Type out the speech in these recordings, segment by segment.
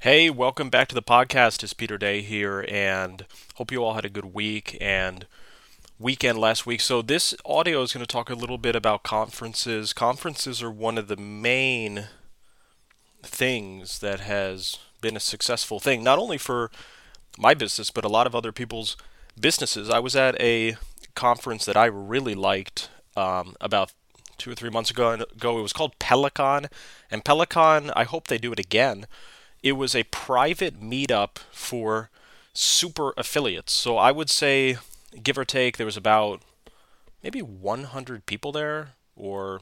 Hey, welcome back to the podcast. It's Peter Day here, and hope you all had a good week and weekend last week. So, this audio is going to talk a little bit about conferences. Conferences are one of the main things that has been a successful thing, not only for my business, but a lot of other people's businesses. I was at a conference that I really liked um, about two or three months ago. It was called Peloton, and Peloton. I hope they do it again. It was a private meetup for super affiliates. So I would say, give or take, there was about maybe 100 people there, or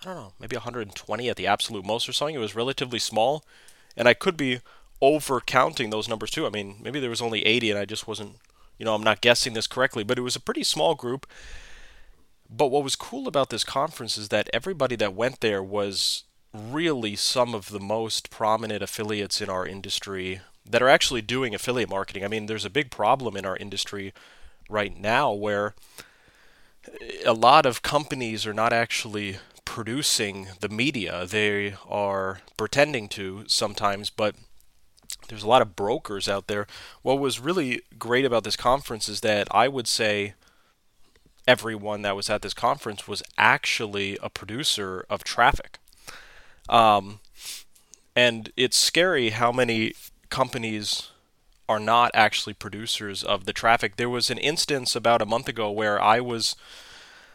I don't know, maybe 120 at the absolute most or something. It was relatively small, and I could be over counting those numbers too. I mean, maybe there was only 80 and I just wasn't, you know, I'm not guessing this correctly, but it was a pretty small group. But what was cool about this conference is that everybody that went there was really some of the most prominent affiliates in our industry that are actually doing affiliate marketing. I mean, there's a big problem in our industry right now where a lot of companies are not actually producing the media. They are pretending to sometimes, but there's a lot of brokers out there. What was really great about this conference is that I would say everyone that was at this conference was actually a producer of traffic. Um, and it's scary how many companies are not actually producers of the traffic. There was an instance about a month ago where I was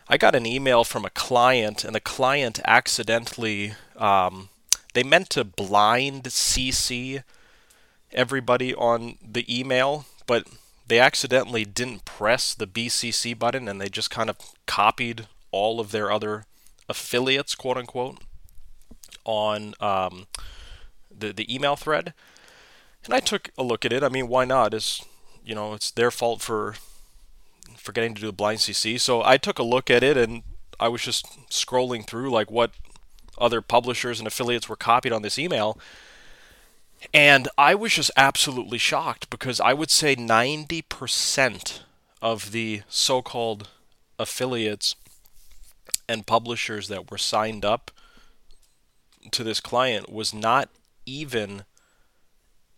I got an email from a client, and the client accidentally um, they meant to blind CC everybody on the email, but they accidentally didn't press the BCC button, and they just kind of copied all of their other affiliates, quote unquote, on um, the the email thread. And I took a look at it. I mean, why not? It's you know, it's their fault for forgetting to do the blind CC. So I took a look at it and I was just scrolling through like what other publishers and affiliates were copied on this email. And I was just absolutely shocked because I would say 90% of the so called affiliates and publishers that were signed up to this client was not even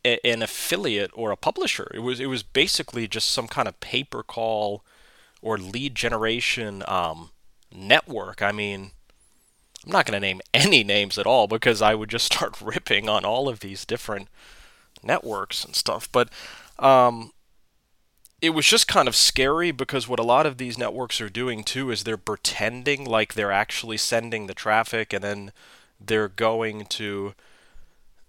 a, an affiliate or a publisher. It was it was basically just some kind of pay per call or lead generation um, network. I mean, I'm not going to name any names at all because I would just start ripping on all of these different networks and stuff. But um, it was just kind of scary because what a lot of these networks are doing too is they're pretending like they're actually sending the traffic and then they're going to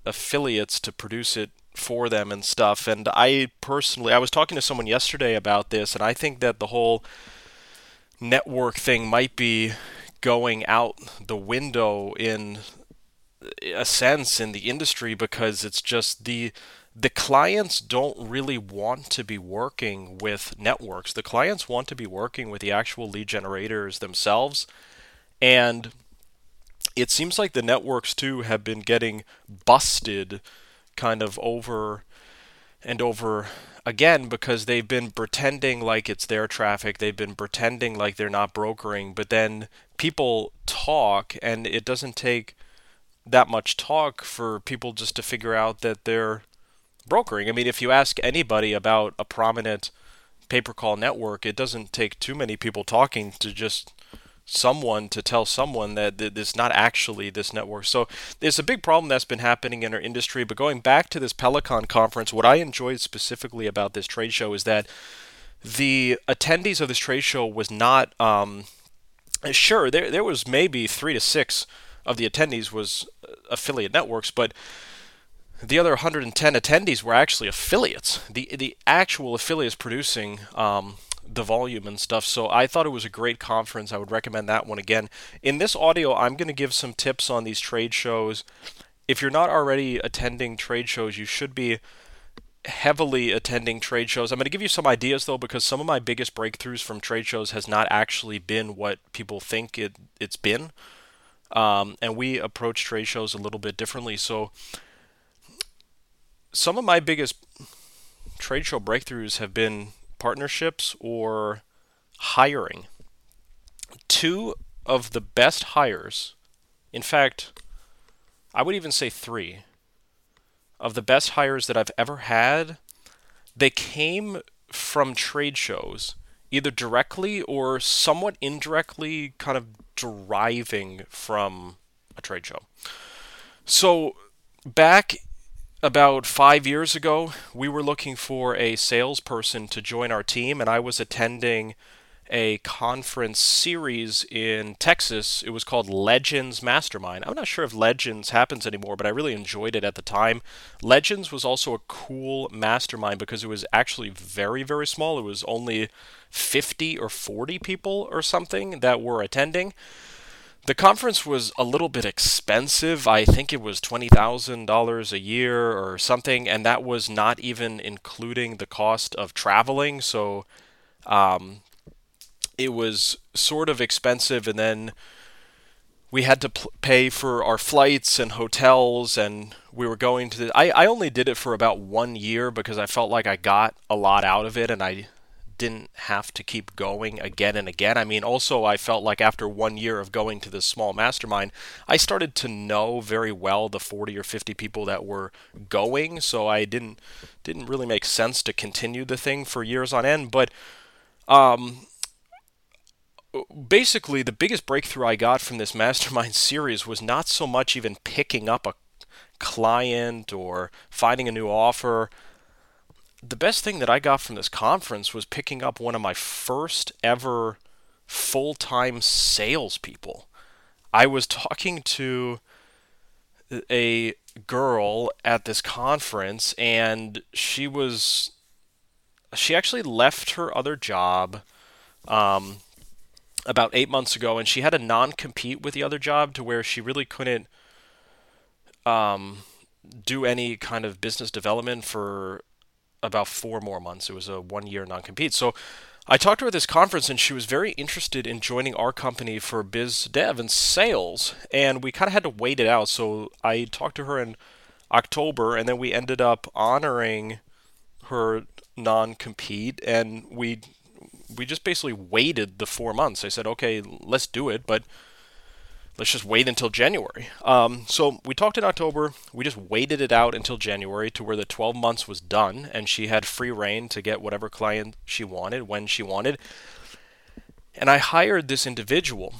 affiliates to produce it for them and stuff. And I personally, I was talking to someone yesterday about this, and I think that the whole network thing might be going out the window in a sense in the industry because it's just the the clients don't really want to be working with networks. The clients want to be working with the actual lead generators themselves. And it seems like the networks too have been getting busted kind of over and over again because they've been pretending like it's their traffic. They've been pretending like they're not brokering, but then people talk and it doesn't take that much talk for people just to figure out that they're brokering. I mean, if you ask anybody about a prominent pay per call network, it doesn't take too many people talking to just someone to tell someone that it's not actually this network. So there's a big problem that's been happening in our industry. But going back to this Peloton conference, what I enjoyed specifically about this trade show is that the attendees of this trade show was not um, sure there there was maybe three to six of the attendees was affiliate networks, but the other 110 attendees were actually affiliates. The the actual affiliates producing um, the volume and stuff. So I thought it was a great conference. I would recommend that one again. In this audio, I'm going to give some tips on these trade shows. If you're not already attending trade shows, you should be heavily attending trade shows. I'm going to give you some ideas though because some of my biggest breakthroughs from trade shows has not actually been what people think it it's been. Um, and we approach trade shows a little bit differently. So some of my biggest trade show breakthroughs have been partnerships or hiring. Two of the best hires, in fact, I would even say three, of the best hires that I've ever had, they came from trade shows, either directly or somewhat indirectly, kind of deriving from a trade show. So, back about five years ago, we were looking for a salesperson to join our team, and I was attending a conference series in Texas. It was called Legends Mastermind. I'm not sure if Legends happens anymore, but I really enjoyed it at the time. Legends was also a cool mastermind because it was actually very, very small. It was only 50 or 40 people or something that were attending. The conference was a little bit expensive. I think it was $20,000 a year or something, and that was not even including the cost of traveling. So, um, it was sort of expensive, and then we had to pl- pay for our flights and hotels, and we were going to. The, I I only did it for about one year because I felt like I got a lot out of it, and I didn't have to keep going again and again. I mean, also I felt like after one year of going to this small mastermind, I started to know very well the 40 or 50 people that were going, so I didn't didn't really make sense to continue the thing for years on end. But um, basically the biggest breakthrough I got from this mastermind series was not so much even picking up a client or finding a new offer. The best thing that I got from this conference was picking up one of my first ever full time salespeople. I was talking to a girl at this conference, and she was. She actually left her other job. Um, about eight months ago, and she had a non compete with the other job to where she really couldn't um, do any kind of business development for about four more months. It was a one year non compete. So I talked to her at this conference, and she was very interested in joining our company for biz dev and sales. And we kind of had to wait it out. So I talked to her in October, and then we ended up honoring her non compete, and we we just basically waited the four months. I said, okay, let's do it, but let's just wait until January. Um, so we talked in October. We just waited it out until January to where the 12 months was done, and she had free reign to get whatever client she wanted when she wanted. And I hired this individual.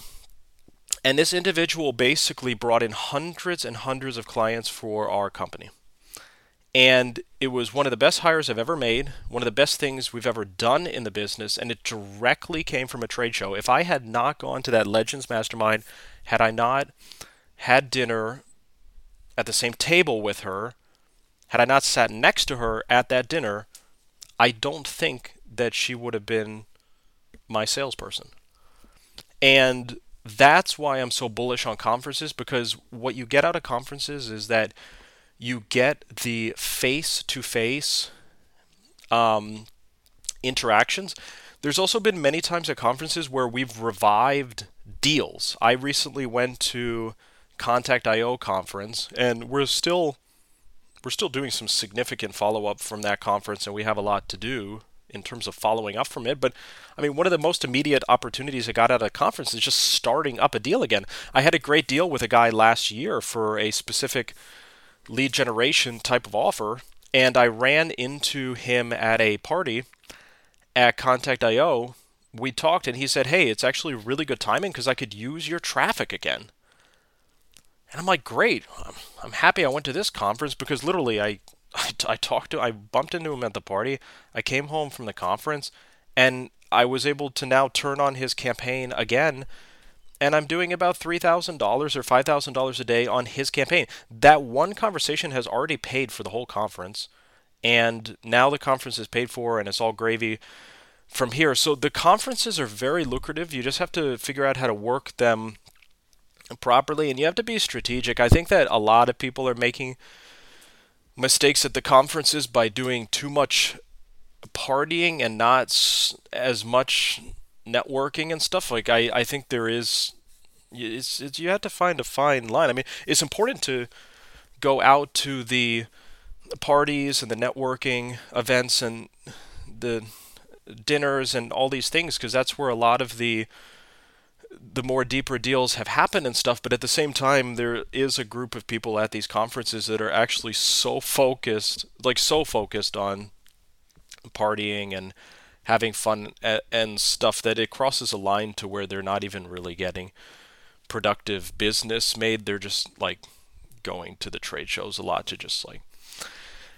And this individual basically brought in hundreds and hundreds of clients for our company. And it was one of the best hires I've ever made, one of the best things we've ever done in the business, and it directly came from a trade show. If I had not gone to that Legends Mastermind, had I not had dinner at the same table with her, had I not sat next to her at that dinner, I don't think that she would have been my salesperson. And that's why I'm so bullish on conferences because what you get out of conferences is that you get the face to face interactions. There's also been many times at conferences where we've revived deals. I recently went to Contact.io conference, and we're still we're still doing some significant follow up from that conference, and we have a lot to do in terms of following up from it. But I mean, one of the most immediate opportunities I got out of the conference is just starting up a deal again. I had a great deal with a guy last year for a specific lead generation type of offer, and I ran into him at a party at Contact.io. We talked, and he said, "Hey, it's actually really good timing because I could use your traffic again." And I'm like, "Great! I'm, I'm happy I went to this conference because literally, I, I I talked to, I bumped into him at the party. I came home from the conference, and I was able to now turn on his campaign again." And I'm doing about $3,000 or $5,000 a day on his campaign. That one conversation has already paid for the whole conference, and now the conference is paid for and it's all gravy from here. So the conferences are very lucrative. You just have to figure out how to work them properly and you have to be strategic. I think that a lot of people are making mistakes at the conferences by doing too much partying and not as much networking and stuff like I, I think there is it's, it's you have to find a fine line. I mean it's important to go out to the parties and the networking events and the dinners and all these things because that's where a lot of the the more deeper deals have happened and stuff, but at the same time, there is a group of people at these conferences that are actually so focused, like so focused on partying and having fun and stuff that it crosses a line to where they're not even really getting productive business made. They're just like going to the trade shows a lot to just like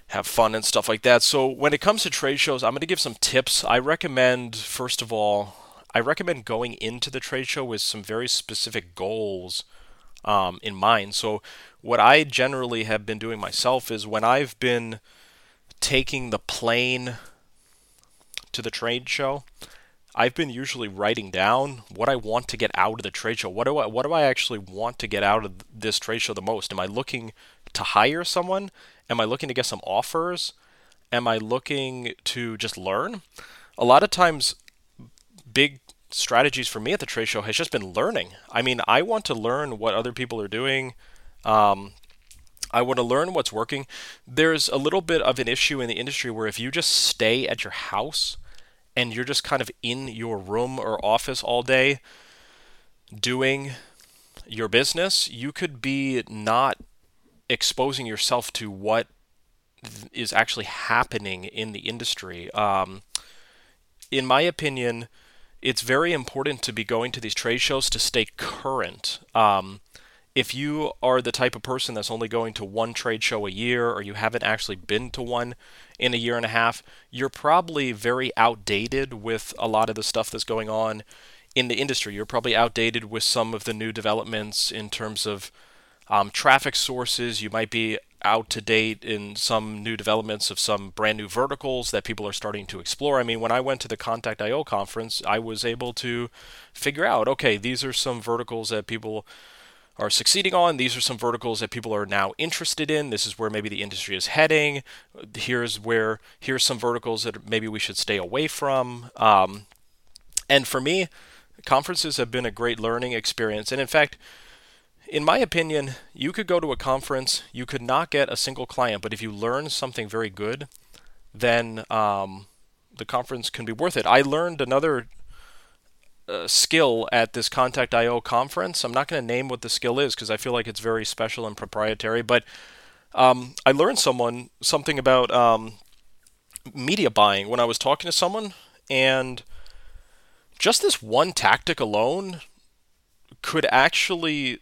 have fun and stuff like that. So when it comes to trade shows, I'm going to give some tips. I recommend first of all, I recommend going into the trade show with some very specific goals um, in mind. So what I generally have been doing myself is when I've been taking the plane to the trade show, I've been usually writing down what I want to get out of the trade show. What do I what do I actually want to get out of this trade show the most? Am I looking to hire someone? Am I looking to get some offers? Am I looking to just learn? A lot of times big strategies for me at the trade show has just been learning. I mean, I want to learn what other people are doing. Um, I want to learn what's working. There's a little bit of an issue in the industry where if you just stay at your house and you're just kind of in your room or office all day doing your business, you could be not exposing yourself to what is actually happening in the industry. Um, in my opinion, it's very important to be going to these trade shows to stay current. Um, if you are the type of person that's only going to one trade show a year or you haven't actually been to one in a year and a half, you're probably very outdated with a lot of the stuff that's going on in the industry. You're probably outdated with some of the new developments in terms of um, traffic sources. You might be out to date in some new developments of some brand new verticals that people are starting to explore. I mean, when I went to the Contact.io conference, I was able to figure out okay, these are some verticals that people are succeeding on. These are some verticals that people are now interested in. This is where maybe the industry is heading. Here's where here's some verticals that maybe we should stay away from. Um, and for me, conferences have been a great learning experience. And in fact, in my opinion, you could go to a conference, you could not get a single client, but if you learn something very good, then um, the conference can be worth it. I learned another uh, skill at this Contact IO conference. I'm not going to name what the skill is because I feel like it's very special and proprietary, but um, I learned someone something about um, media buying when I was talking to someone, and just this one tactic alone could actually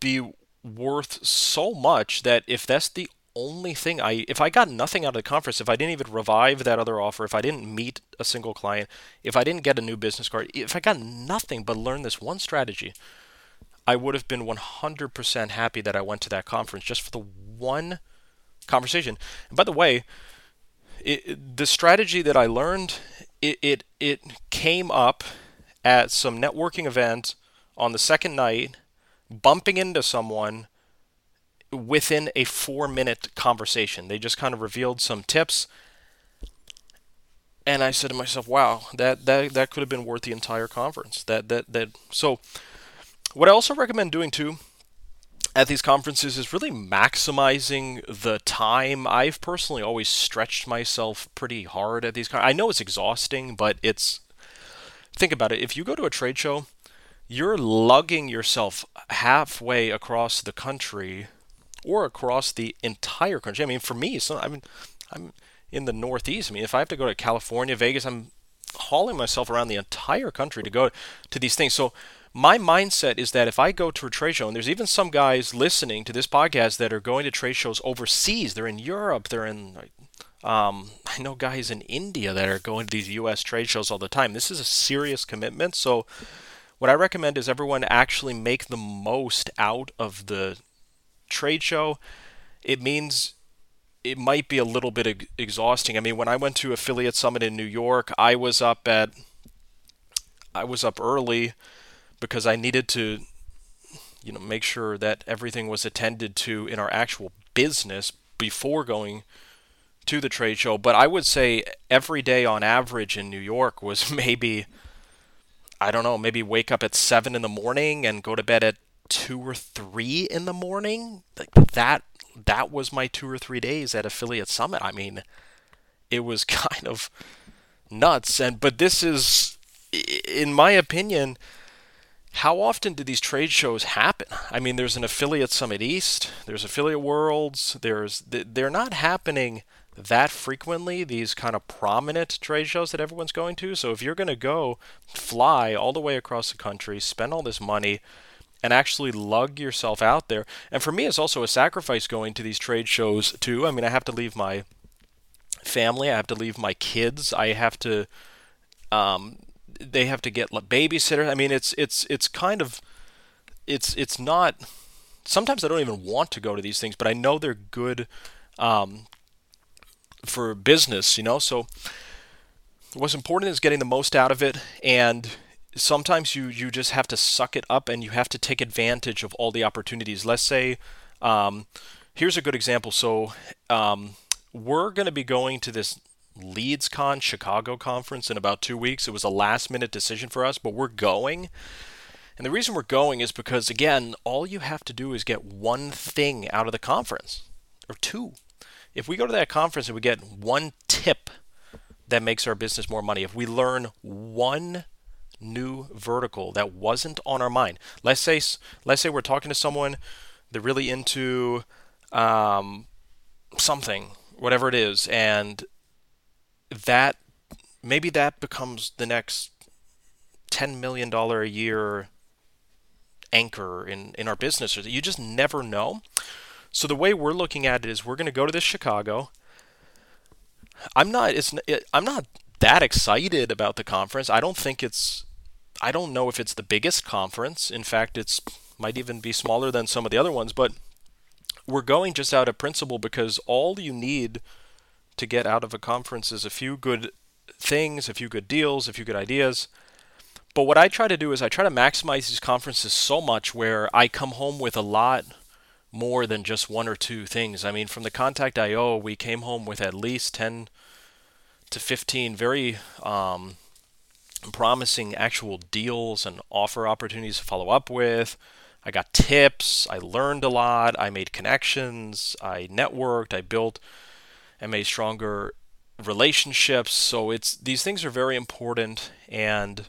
be worth so much that if that's the only thing I if I got nothing out of the conference, if I didn't even revive that other offer, if I didn't meet a single client, if I didn't get a new business card, if I got nothing but learn this one strategy, I would have been 100% happy that I went to that conference just for the one conversation. And by the way, it, the strategy that I learned, it, it it came up at some networking event on the second night bumping into someone within a four minute conversation. They just kind of revealed some tips. And I said to myself, wow, that, that, that could have been worth the entire conference. That, that, that. So, what I also recommend doing too at these conferences is really maximizing the time. I've personally always stretched myself pretty hard at these. Con- I know it's exhausting, but it's. Think about it. If you go to a trade show you're lugging yourself halfway across the country or across the entire country. I mean, for me, so I mean, I'm in the Northeast. I mean, if I have to go to California, Vegas, I'm hauling myself around the entire country to go to these things. So my mindset is that if I go to a trade show, and there's even some guys listening to this podcast that are going to trade shows overseas, they're in Europe, they're in. Um, I know guys in India that are going to these U.S. trade shows all the time. This is a serious commitment. So what I recommend is everyone actually make the most out of the trade show. It means it might be a little bit exhausting. I mean, when I went to Affiliate Summit in New York, I was up at I was up early because I needed to you know make sure that everything was attended to in our actual business before going to the trade show. But I would say every day on average in New York was maybe I don't know, maybe wake up at seven in the morning and go to bed at two or three in the morning. Like that that was my two or three days at Affiliate Summit. I mean, it was kind of nuts. And but this is, in my opinion, how often do these trade shows happen? I mean, there's an affiliate summit east, there's affiliate worlds, there's they're not happening that frequently these kind of prominent trade shows that everyone's going to. So if you're going to go fly all the way across the country, spend all this money and actually lug yourself out there. And for me it's also a sacrifice going to these trade shows too. I mean, I have to leave my family, I have to leave my kids, I have to um, they have to get babysitters. I mean, it's it's it's kind of it's it's not. Sometimes I don't even want to go to these things, but I know they're good um, for business. You know, so what's important is getting the most out of it, and sometimes you you just have to suck it up, and you have to take advantage of all the opportunities. Let's say. Um, here's a good example. So, um, we're going to be going to this LeadsCon Chicago conference in about two weeks. It was a last minute decision for us, but we're going. And the reason we're going is because, again, all you have to do is get one thing out of the conference, or two. If we go to that conference and we get one tip that makes our business more money, if we learn one new vertical that wasn't on our mind, let's say, let's say we're talking to someone, they're really into um, something, whatever it is, and that maybe that becomes the next ten million dollar a year anchor in in our business. You just never know. So the way we're looking at it is we're going to go to this Chicago. I'm not it's I'm not that excited about the conference. I don't think it's I don't know if it's the biggest conference. In fact, it's might even be smaller than some of the other ones, but we're going just out of principle because all you need to get out of a conference is a few good things, a few good deals, a few good ideas. But what I try to do is I try to maximize these conferences so much where I come home with a lot more than just one or two things. I mean, from the Contact IO, we came home with at least 10 to 15 very um, promising actual deals and offer opportunities to follow up with. I got tips, I learned a lot, I made connections, I networked, I built and made stronger relationships. So it's these things are very important and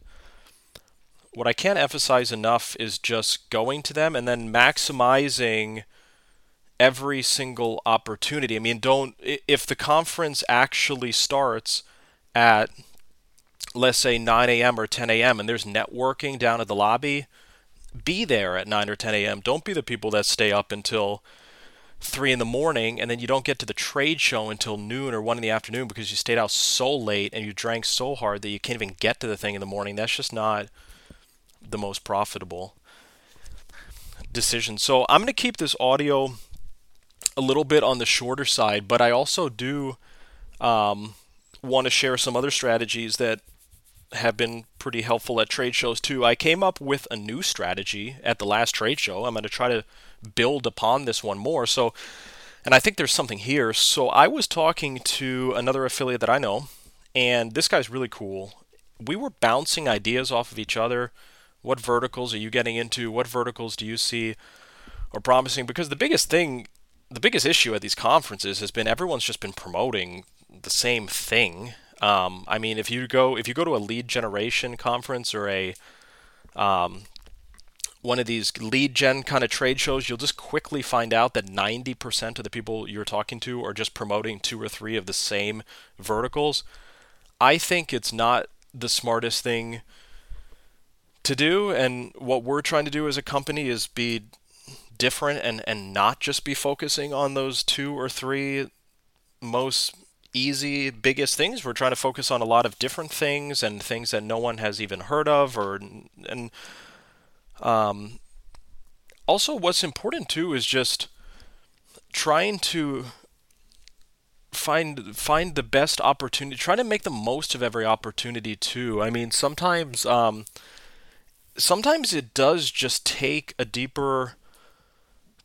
what I can't emphasize enough is just going to them and then maximizing every single opportunity. I mean, don't if the conference actually starts at let's say 9 a.m. or 10 a.m. and there's networking down at the lobby, be there at 9 or 10 a.m. Don't be the people that stay up until three in the morning and then you don't get to the trade show until noon or one in the afternoon because you stayed out so late and you drank so hard that you can't even get to the thing in the morning that's just not the most profitable decision so i'm going to keep this audio a little bit on the shorter side but i also do um, want to share some other strategies that have been pretty helpful at trade shows too i came up with a new strategy at the last trade show i'm going to try to build upon this one more. So, and I think there's something here. So I was talking to another affiliate that I know, and this guy's really cool. We were bouncing ideas off of each other. What verticals are you getting into? What verticals do you see or promising? Because the biggest thing, the biggest issue at these conferences has been everyone's just been promoting the same thing. Um, I mean, if you go if you go to a lead generation conference or a um, one of these lead gen kind of trade shows, you'll just quickly find out that 90% of the people you're talking to are just promoting two or three of the same verticals. I think it's not the smartest thing to do. And what we're trying to do as a company is be different and, and not just be focusing on those two or three most easy, biggest things. We're trying to focus on a lot of different things and things that no one has even heard of or and um, also, what's important too is just trying to find find the best opportunity. trying to make the most of every opportunity too. I mean, sometimes um, sometimes it does just take a deeper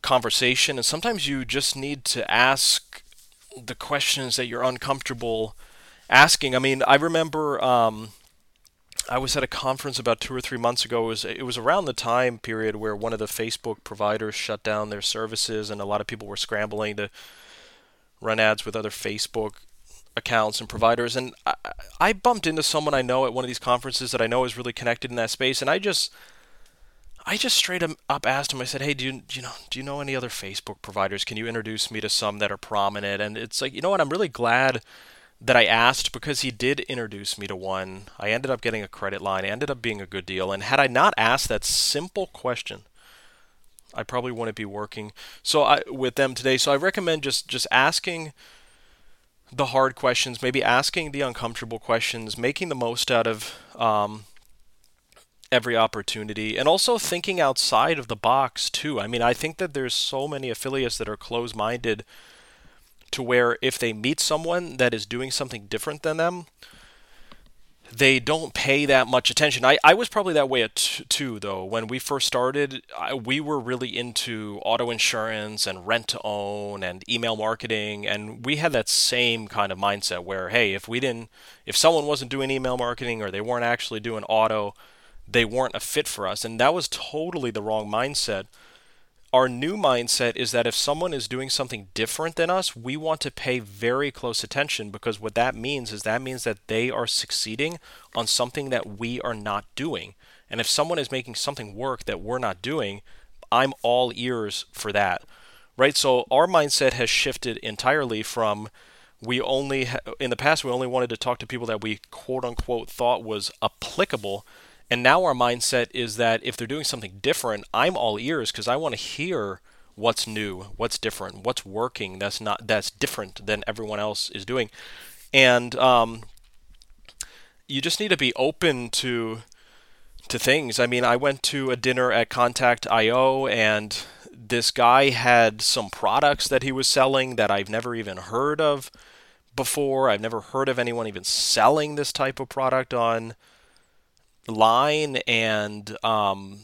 conversation, and sometimes you just need to ask the questions that you're uncomfortable asking. I mean, I remember. Um, I was at a conference about two or three months ago. It was, it was around the time period where one of the Facebook providers shut down their services, and a lot of people were scrambling to run ads with other Facebook accounts and providers. And I, I bumped into someone I know at one of these conferences that I know is really connected in that space, and I just I just straight up asked him. I said, "Hey, do you, do you know do you know any other Facebook providers? Can you introduce me to some that are prominent?" And it's like, you know what? I'm really glad that I asked because he did introduce me to one. I ended up getting a credit line. Ended up being a good deal. And had I not asked that simple question, I probably wouldn't be working so I, with them today. So I recommend just just asking the hard questions, maybe asking the uncomfortable questions, making the most out of um, every opportunity, and also thinking outside of the box too. I mean, I think that there's so many affiliates that are closed-minded to where if they meet someone that is doing something different than them, they don't pay that much attention. I, I was probably that way t- too, though. When we first started, I, we were really into auto insurance and rent to own and email marketing, and we had that same kind of mindset where, hey, if we didn't, if someone wasn't doing email marketing or they weren't actually doing auto, they weren't a fit for us, and that was totally the wrong mindset our new mindset is that if someone is doing something different than us, we want to pay very close attention because what that means is that means that they are succeeding on something that we are not doing. And if someone is making something work that we're not doing, I'm all ears for that. Right? So our mindset has shifted entirely from we only in the past we only wanted to talk to people that we quote unquote thought was applicable and now our mindset is that if they're doing something different, I'm all ears because I want to hear what's new, what's different, what's working that's not that's different than everyone else is doing. And um, you just need to be open to to things. I mean, I went to a dinner at Contact IO and this guy had some products that he was selling that I've never even heard of before. I've never heard of anyone even selling this type of product on line and um,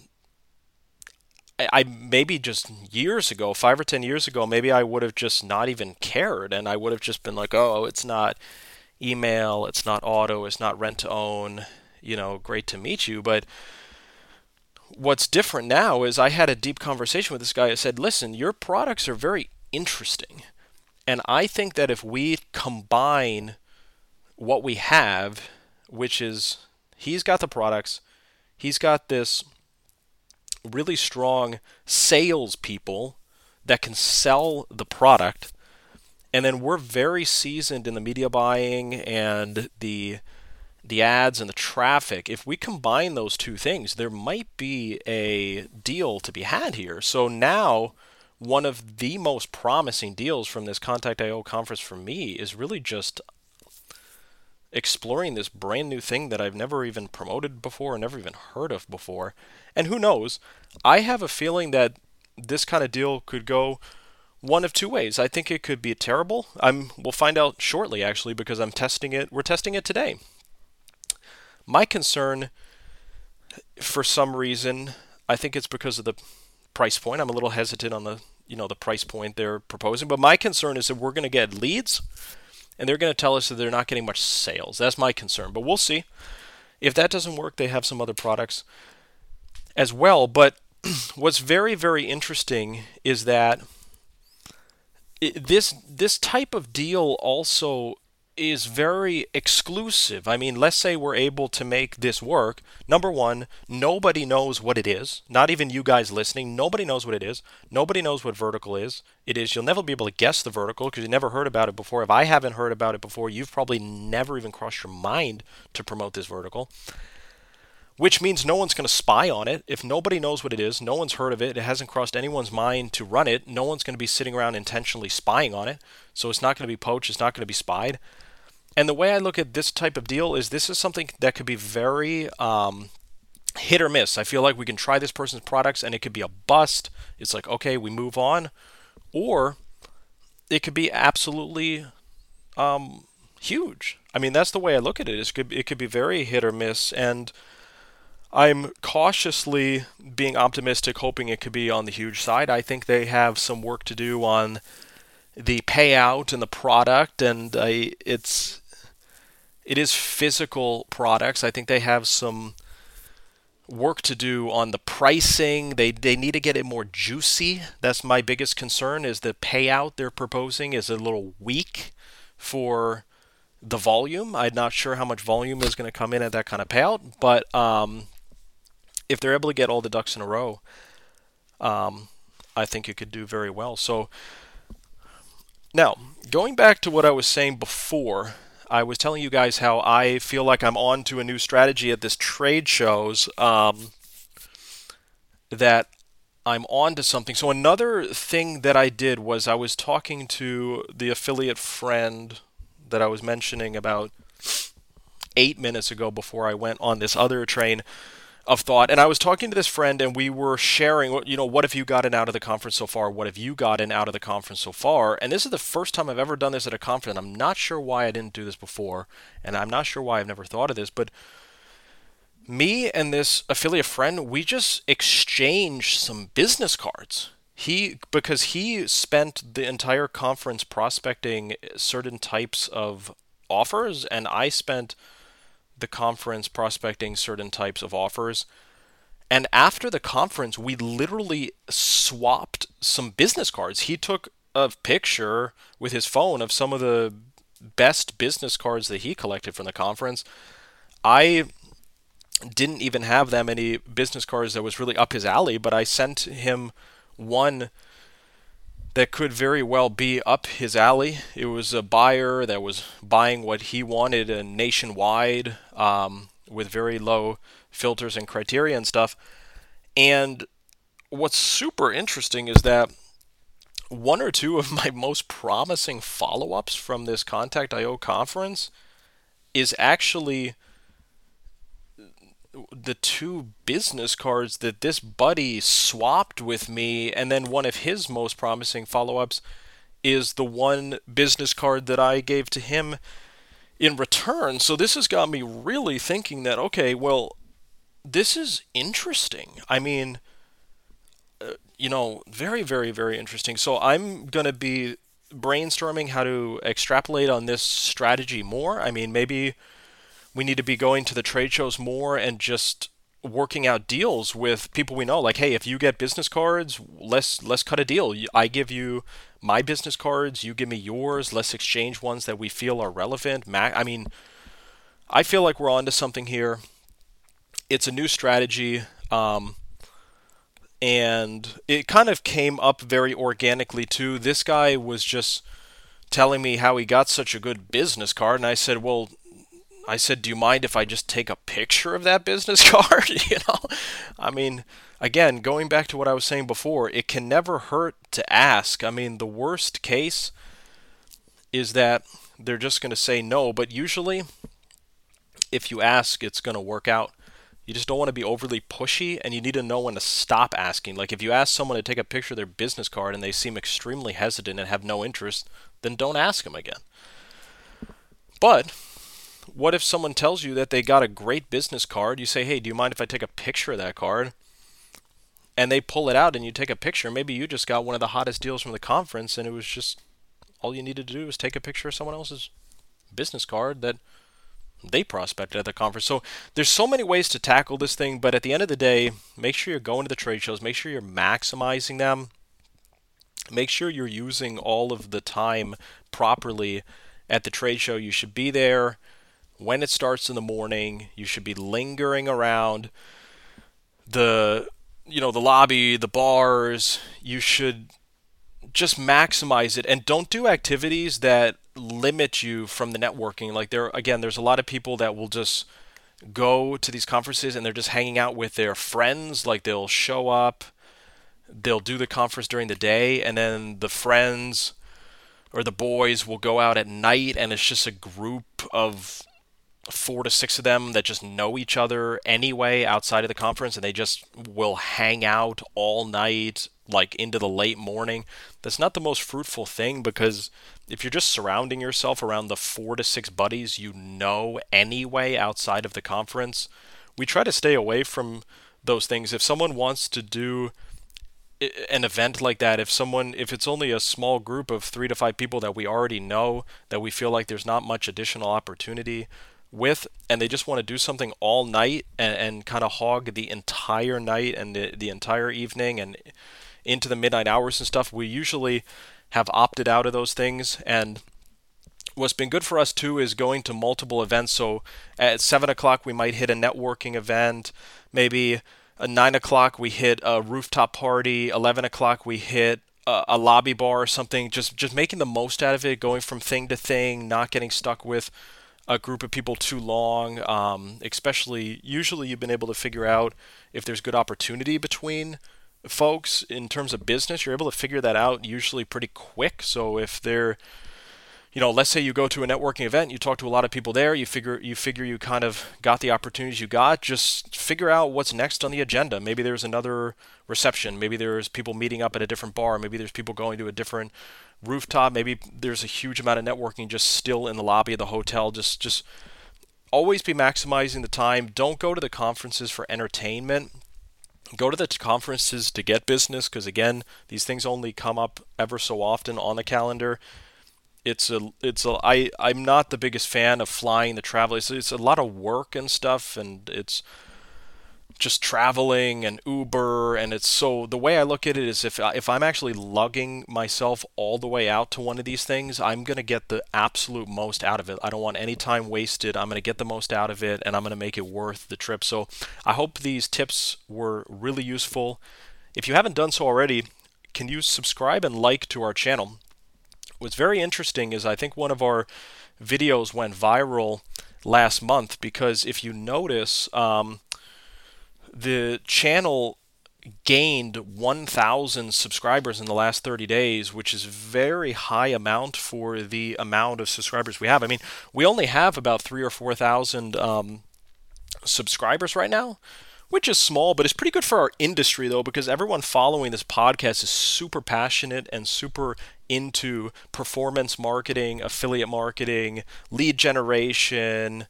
I, I maybe just years ago, five or ten years ago, maybe I would have just not even cared, and I would have just been like, "Oh, it's not email, it's not auto, it's not rent to own." You know, great to meet you, but what's different now is I had a deep conversation with this guy. I said, "Listen, your products are very interesting, and I think that if we combine what we have, which is He's got the products. He's got this really strong sales people that can sell the product. And then we're very seasoned in the media buying and the the ads and the traffic. If we combine those two things, there might be a deal to be had here. So now one of the most promising deals from this Contact IO conference for me is really just exploring this brand new thing that I've never even promoted before, never even heard of before. And who knows? I have a feeling that this kind of deal could go one of two ways. I think it could be terrible. I'm we'll find out shortly actually because I'm testing it. We're testing it today. My concern for some reason, I think it's because of the price point. I'm a little hesitant on the, you know, the price point they're proposing, but my concern is that we're going to get leads and they're going to tell us that they're not getting much sales. That's my concern, but we'll see. If that doesn't work, they have some other products as well. But what's very, very interesting is that this this type of deal also is very exclusive. I mean, let's say we're able to make this work. Number one, nobody knows what it is. Not even you guys listening. Nobody knows what it is. Nobody knows what vertical is. It is. You'll never be able to guess the vertical because you never heard about it before. If I haven't heard about it before, you've probably never even crossed your mind to promote this vertical. Which means no one's going to spy on it. If nobody knows what it is, no one's heard of it, it hasn't crossed anyone's mind to run it, no one's going to be sitting around intentionally spying on it. So it's not going to be poached, it's not going to be spied. And the way I look at this type of deal is this is something that could be very um, hit or miss. I feel like we can try this person's products and it could be a bust. It's like, okay, we move on. Or it could be absolutely um, huge. I mean, that's the way I look at it. It could, it could be very hit or miss. And I'm cautiously being optimistic, hoping it could be on the huge side. I think they have some work to do on the payout and the product, and I, it's it is physical products. I think they have some work to do on the pricing. They they need to get it more juicy. That's my biggest concern is the payout they're proposing is a little weak for the volume. I'm not sure how much volume is going to come in at that kind of payout, but um, if they're able to get all the ducks in a row, um, I think it could do very well. So now going back to what I was saying before, I was telling you guys how I feel like I'm on to a new strategy at this trade shows. Um, that I'm on to something. So another thing that I did was I was talking to the affiliate friend that I was mentioning about eight minutes ago before I went on this other train of thought. And I was talking to this friend, and we were sharing, you know, what have you gotten out of the conference so far? What have you gotten out of the conference so far? And this is the first time I've ever done this at a conference. I'm not sure why I didn't do this before, and I'm not sure why I've never thought of this, but me and this affiliate friend, we just exchanged some business cards. He because he spent the entire conference prospecting certain types of offers, and I spent the conference prospecting certain types of offers. And after the conference, we literally swapped some business cards. He took a picture with his phone of some of the best business cards that he collected from the conference. I didn't even have that many business cards that was really up his alley, but I sent him one that could very well be up his alley. It was a buyer that was buying what he wanted and nationwide um, with very low filters and criteria and stuff. And what's super interesting is that one or two of my most promising follow ups from this Contact IO conference is actually the two business cards that this buddy swapped with me, and then one of his most promising follow ups is the one business card that I gave to him in return. So this has got me really thinking that, okay, well, this is interesting. I mean, uh, you know, very, very, very interesting. So I'm going to be brainstorming how to extrapolate on this strategy more. I mean, maybe we need to be going to the trade shows more and just working out deals with people we know. Like hey if you get business cards let's let's cut a deal. I give you my business cards you give me yours. Let's exchange ones that we feel are relevant. I mean i feel like we're onto something here. It's a new strategy um, and it kind of came up very organically too. This guy was just telling me how he got such a good business card and i said well I said, "Do you mind if I just take a picture of that business card?" you know, I mean, again, going back to what I was saying before, it can never hurt to ask. I mean, the worst case is that they're just going to say no, but usually if you ask, it's going to work out. You just don't want to be overly pushy and you need to know when to stop asking. Like if you ask someone to take a picture of their business card and they seem extremely hesitant and have no interest, then don't ask them again. But what if someone tells you that they got a great business card? You say, hey, do you mind if I take a picture of that card? And they pull it out and you take a picture. Maybe you just got one of the hottest deals from the conference and it was just all you needed to do was take a picture of someone else's business card that they prospected at the conference. So there's so many ways to tackle this thing, but at the end of the day, make sure you're going to the trade shows, make sure you're maximizing them. Make sure you're using all of the time properly at the trade show. You should be there when it starts in the morning. You should be lingering around the you know the lobby, the bars. You should just maximize it and don't do activities that limit you from the networking. Like there again, there's a lot of people that will just go to these conferences and they're just hanging out with their friends. Like they'll show up, they'll do the conference during the day, and then the friends or the boys will go out at night and it's just a group of four to six of them that just know each other anyway outside of the conference and they just will hang out all night like into the late morning. That's not the most fruitful thing because if you're just surrounding yourself around the four to six buddies you know anyway outside of the conference we try to stay away from those things. If someone wants to do an event like that if someone if it's only a small group of 3 to 5 people that we already know that we feel like there's not much additional opportunity with and they just want to do something all night and, and kind of hog the entire night and the, the entire evening and into the midnight hours and stuff, we usually have opted out of those things. And what's been good for us too is going to multiple events. So at seven o'clock, we might hit a networking event. Maybe at nine o'clock we hit a rooftop party. Eleven o'clock we hit a, a lobby bar or something. Just just making the most out of it, going from thing to thing, not getting stuck with a group of people too long. Um, especially, usually you've been able to figure out if there's good opportunity between folks in terms of business. You're able to figure that out usually pretty quick. So if they're you know, let's say you go to a networking event, you talk to a lot of people there, you figure you figure you kind of got the opportunities you got, just figure out what's next on the agenda. Maybe there's another reception, maybe there's people meeting up at a different bar, maybe there's people going to a different rooftop, maybe there's a huge amount of networking just still in the lobby of the hotel. Just just always be maximizing the time. Don't go to the conferences for entertainment. Go to the conferences to get business because again, these things only come up ever so often on the calendar it's a it's a I I'm not the biggest fan of flying the travel. It's, it's a lot of work and stuff, and it's just traveling and Uber, and it's so the way I look at it is if if I'm actually lugging myself all the way out to one of these things, I'm gonna get the absolute most out of it. I don't want any time wasted. I'm gonna get the most out of it, and I'm gonna make it worth the trip. So I hope these tips were really useful. If you haven't done so already, can you subscribe and like to our channel? what's very interesting is I think one of our videos went viral last month because if you notice, um, the channel gained 1,000 subscribers in the last 30 days, which is very high amount for the amount of subscribers we have. I mean, we only have about three or 4,000 um, subscribers right now, which is small, but it's pretty good for our industry though, because everyone following this podcast is super passionate and super into performance marketing, affiliate marketing, lead generation,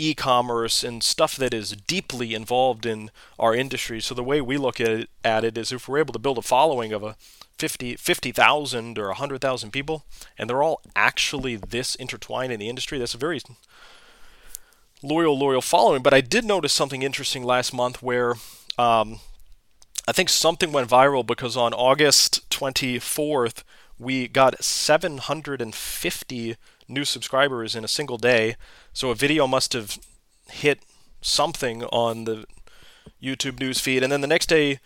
e commerce, and stuff that is deeply involved in our industry. So the way we look at it, at it is if we're able to build a following of a 50 50,000 or 100,000 people, and they're all actually this intertwined in the industry, that's a very loyal, loyal following. But I did notice something interesting last month where um, I think something went viral because on August 24th, we got 750 new subscribers in a single day. So a video must have hit something on the YouTube news feed. And then the next day,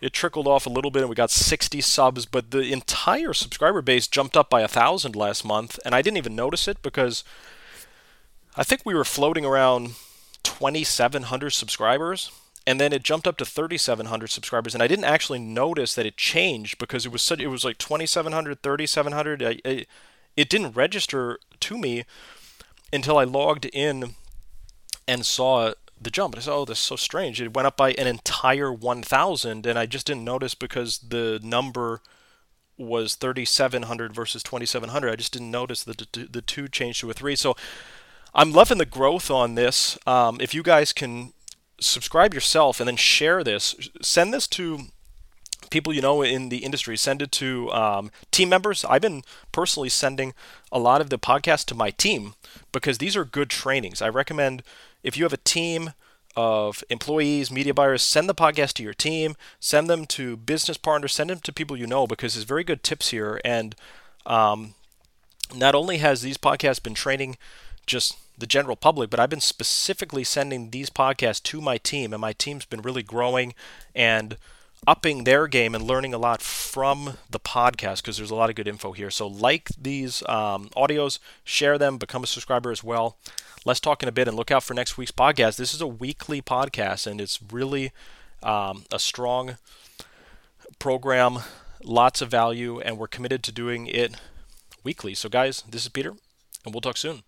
it trickled off a little bit and we got 60 subs, but the entire subscriber base jumped up by a thousand last month. And I didn't even notice it because I think we were floating around 2,700 subscribers and then it jumped up to 3700 subscribers and i didn't actually notice that it changed because it was such it was like 2700 3700 I, I, it didn't register to me until i logged in and saw the jump. And i said oh this is so strange. It went up by an entire 1000 and i just didn't notice because the number was 3700 versus 2700 i just didn't notice that the, two changed to a three. So i'm loving the growth on this. Um, if you guys can subscribe yourself and then share this. Send this to people you know in the industry. Send it to um, team members. I've been personally sending a lot of the podcast to my team because these are good trainings. I recommend if you have a team of employees, media buyers, send the podcast to your team, send them to business partners, send them to people you know because there's very good tips here. And um, not only has these podcasts been training just the general public, but I've been specifically sending these podcasts to my team, and my team's been really growing and upping their game and learning a lot from the podcast because there's a lot of good info here. So, like these um, audios, share them, become a subscriber as well. Let's talk in a bit and look out for next week's podcast. This is a weekly podcast, and it's really um, a strong program, lots of value, and we're committed to doing it weekly. So, guys, this is Peter, and we'll talk soon.